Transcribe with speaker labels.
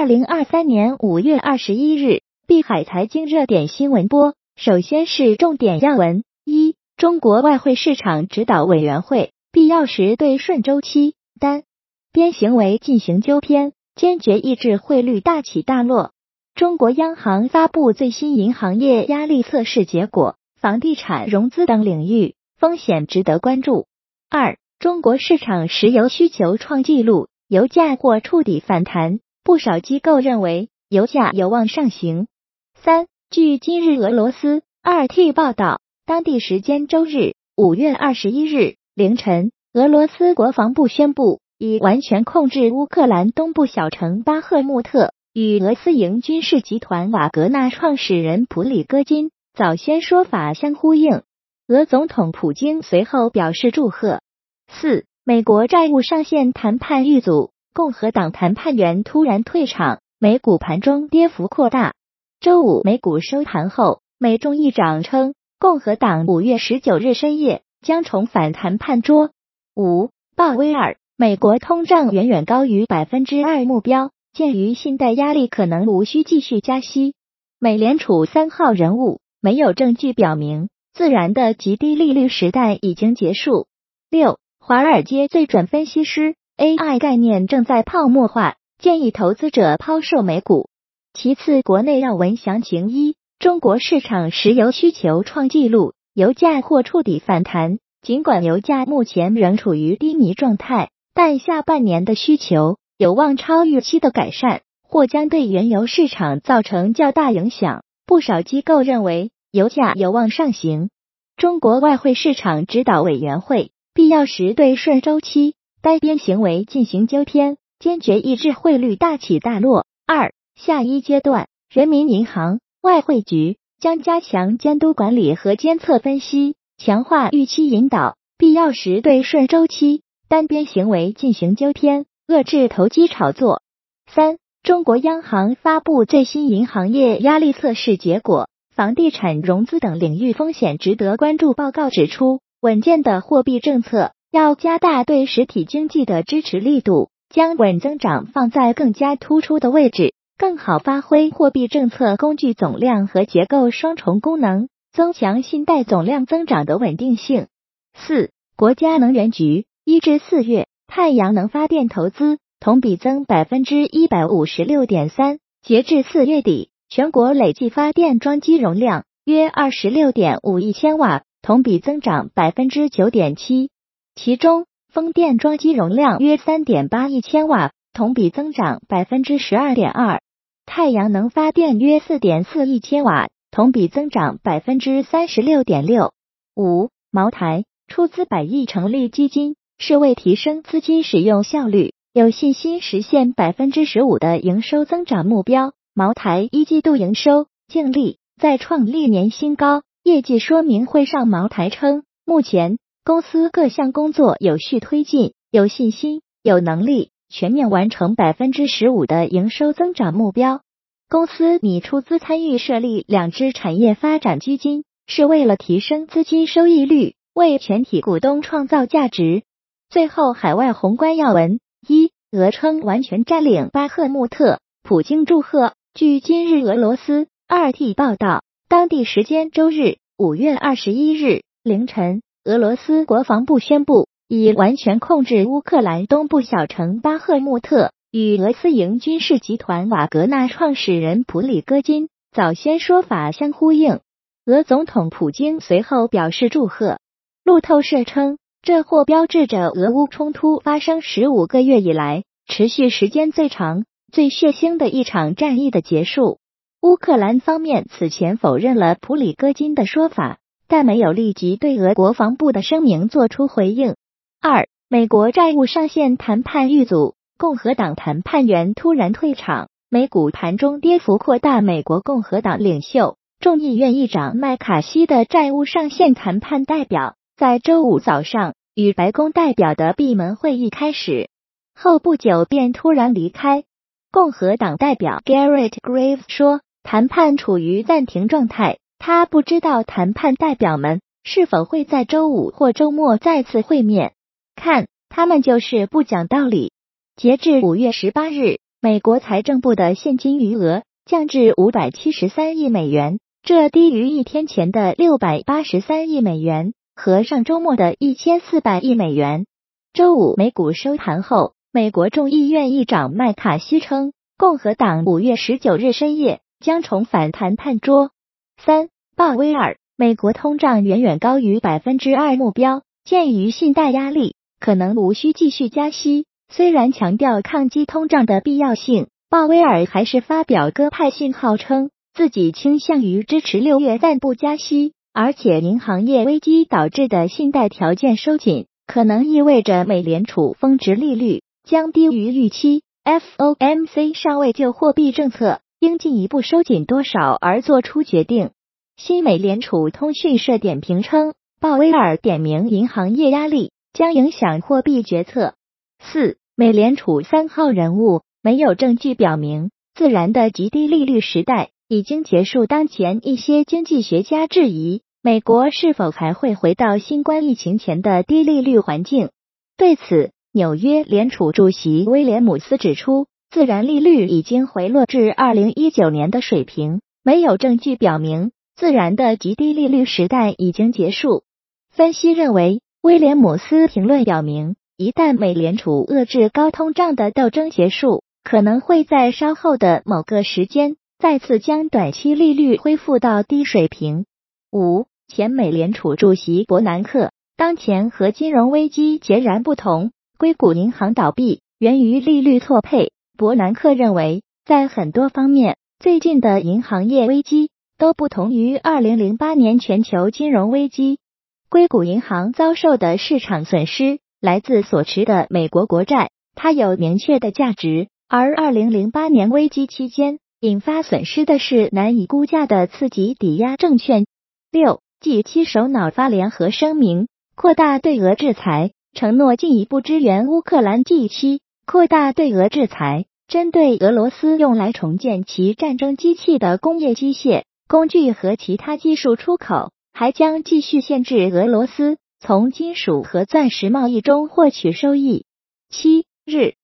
Speaker 1: 二零二三年五月二十一日，碧海财经热点新闻播。首先是重点要闻：一、中国外汇市场指导委员会必要时对顺周期单边行为进行纠偏，坚决抑制汇率大起大落。中国央行发布最新银行业压力测试结果，房地产融资等领域风险值得关注。二、中国市场石油需求创纪录，油价或触底反弹。不少机构认为油价有望上行。三，据今日俄罗斯二 T 报道，当地时间周日五月二十一日凌晨，俄罗斯国防部宣布已完全控制乌克兰东部小城巴赫穆特，与俄斯营军事集团瓦格纳创始人普里戈金早先说法相呼应。俄总统普京随后表示祝贺。四，美国债务上限谈判遇阻。共和党谈判员突然退场，美股盘中跌幅扩大。周五美股收盘后，美众议长称，共和党五月十九日深夜将重返谈判桌。五鲍威尔，美国通胀远远高于百分之二目标，鉴于信贷压力，可能无需继续加息。美联储三号人物，没有证据表明自然的极低利率时代已经结束。六华尔街最准分析师。AI 概念正在泡沫化，建议投资者抛售美股。其次，国内要闻详情：一、中国市场石油需求创纪录，油价或触底反弹。尽管油价目前仍处于低迷状态，但下半年的需求有望超预期的改善，或将对原油市场造成较大影响。不少机构认为油价有望上行。中国外汇市场指导委员会必要时对顺周期。单边行为进行纠偏，坚决抑制汇率大起大落。二、下一阶段，人民银行、外汇局将加强监督管理和监测分析，强化预期引导，必要时对顺周期单边行为进行纠偏，遏制投机炒作。三、中国央行发布最新银行业压力测试结果，房地产融资等领域风险值得关注。报告指出，稳健的货币政策。要加大对实体经济的支持力度，将稳增长放在更加突出的位置，更好发挥货币政策工具总量和结构双重功能，增强信贷总量增长的稳定性。四，国家能源局一至四月太阳能发电投资同比增百分之一百五十六点三，截至四月底，全国累计发电装机容量约二十六点五亿千瓦，同比增长百分之九点七。其中，风电装机容量约三点八亿千瓦，同比增长百分之十二点二；太阳能发电约四点四亿千瓦，同比增长百分之三十六点六。五，茅台出资百亿成立基金，是为提升资金使用效率，有信心实现百分之十五的营收增长目标。茅台一季度营收净利再创历年新高。业绩说明会上，茅台称，目前。公司各项工作有序推进，有信心、有能力全面完成百分之十五的营收增长目标。公司拟出资参与设立两支产业发展基金，是为了提升资金收益率，为全体股东创造价值。最后，海外宏观要闻：一、俄称完全占领巴赫穆特，普京祝贺。据今日俄罗斯二 T 报道，当地时间周日五月二十一日凌晨。俄罗斯国防部宣布，已完全控制乌克兰东部小城巴赫穆特，与俄斯营军事集团瓦格纳创始人普里戈金早先说法相呼应。俄总统普京随后表示祝贺。路透社称，这或标志着俄乌冲突发生十五个月以来持续时间最长、最血腥的一场战役的结束。乌克兰方面此前否认了普里戈金的说法。但没有立即对俄国防部的声明作出回应。二、美国债务上限谈判遇阻，共和党谈判员突然退场，美股盘中跌幅扩大。美国共和党领袖、众议院议长麦卡锡的债务上限谈判代表，在周五早上与白宫代表的闭门会议开始后不久便突然离开。共和党代表 Garrett Graves 说，谈判处于暂停状态。他不知道谈判代表们是否会在周五或周末再次会面。看，他们就是不讲道理。截至五月十八日，美国财政部的现金余额降至五百七十三亿美元，这低于一天前的六百八十三亿美元和上周末的一千四百亿美元。周五美股收盘后，美国众议院议长麦卡锡称，共和党五月十九日深夜将重返谈判桌。三，鲍威尔，美国通胀远远高于百分之二目标，鉴于信贷压力，可能无需继续加息。虽然强调抗击通胀的必要性，鲍威尔还是发表鸽派信号，称自己倾向于支持六月暂不加息，而且银行业危机导致的信贷条件收紧。可能意味着美联储峰值利率将低于预期，FOMC 尚未就货币政策应进一步收紧多少而做出决定。新美联储通讯社点评称，鲍威尔点名银行业压力将影响货币决策。四，美联储三号人物没有证据表明自然的极低利率时代已经结束。当前一些经济学家质疑。美国是否还会回到新冠疫情前的低利率环境？对此，纽约联储主席威廉姆斯指出，自然利率已经回落至二零一九年的水平，没有证据表明自然的极低利率时代已经结束。分析认为，威廉姆斯评论表明，一旦美联储遏制高通胀的斗争结束，可能会在稍后的某个时间再次将短期利率恢复到低水平。五。前美联储主席伯南克，当前和金融危机截然不同。硅谷银行倒闭源于利率错配。伯南克认为，在很多方面，最近的银行业危机都不同于二零零八年全球金融危机。硅谷银行遭受的市场损失来自所持的美国国债，它有明确的价值。而二零零八年危机期间引发损失的是难以估价的次级抵押证券。六。G 七首脑发联合声明，扩大对俄制裁，承诺进一步支援乌克兰。G7 扩大对俄制裁，针对俄罗斯用来重建其战争机器的工业机械、工具和其他技术出口，还将继续限制俄罗斯从金属和钻石贸易中获取收益。七日，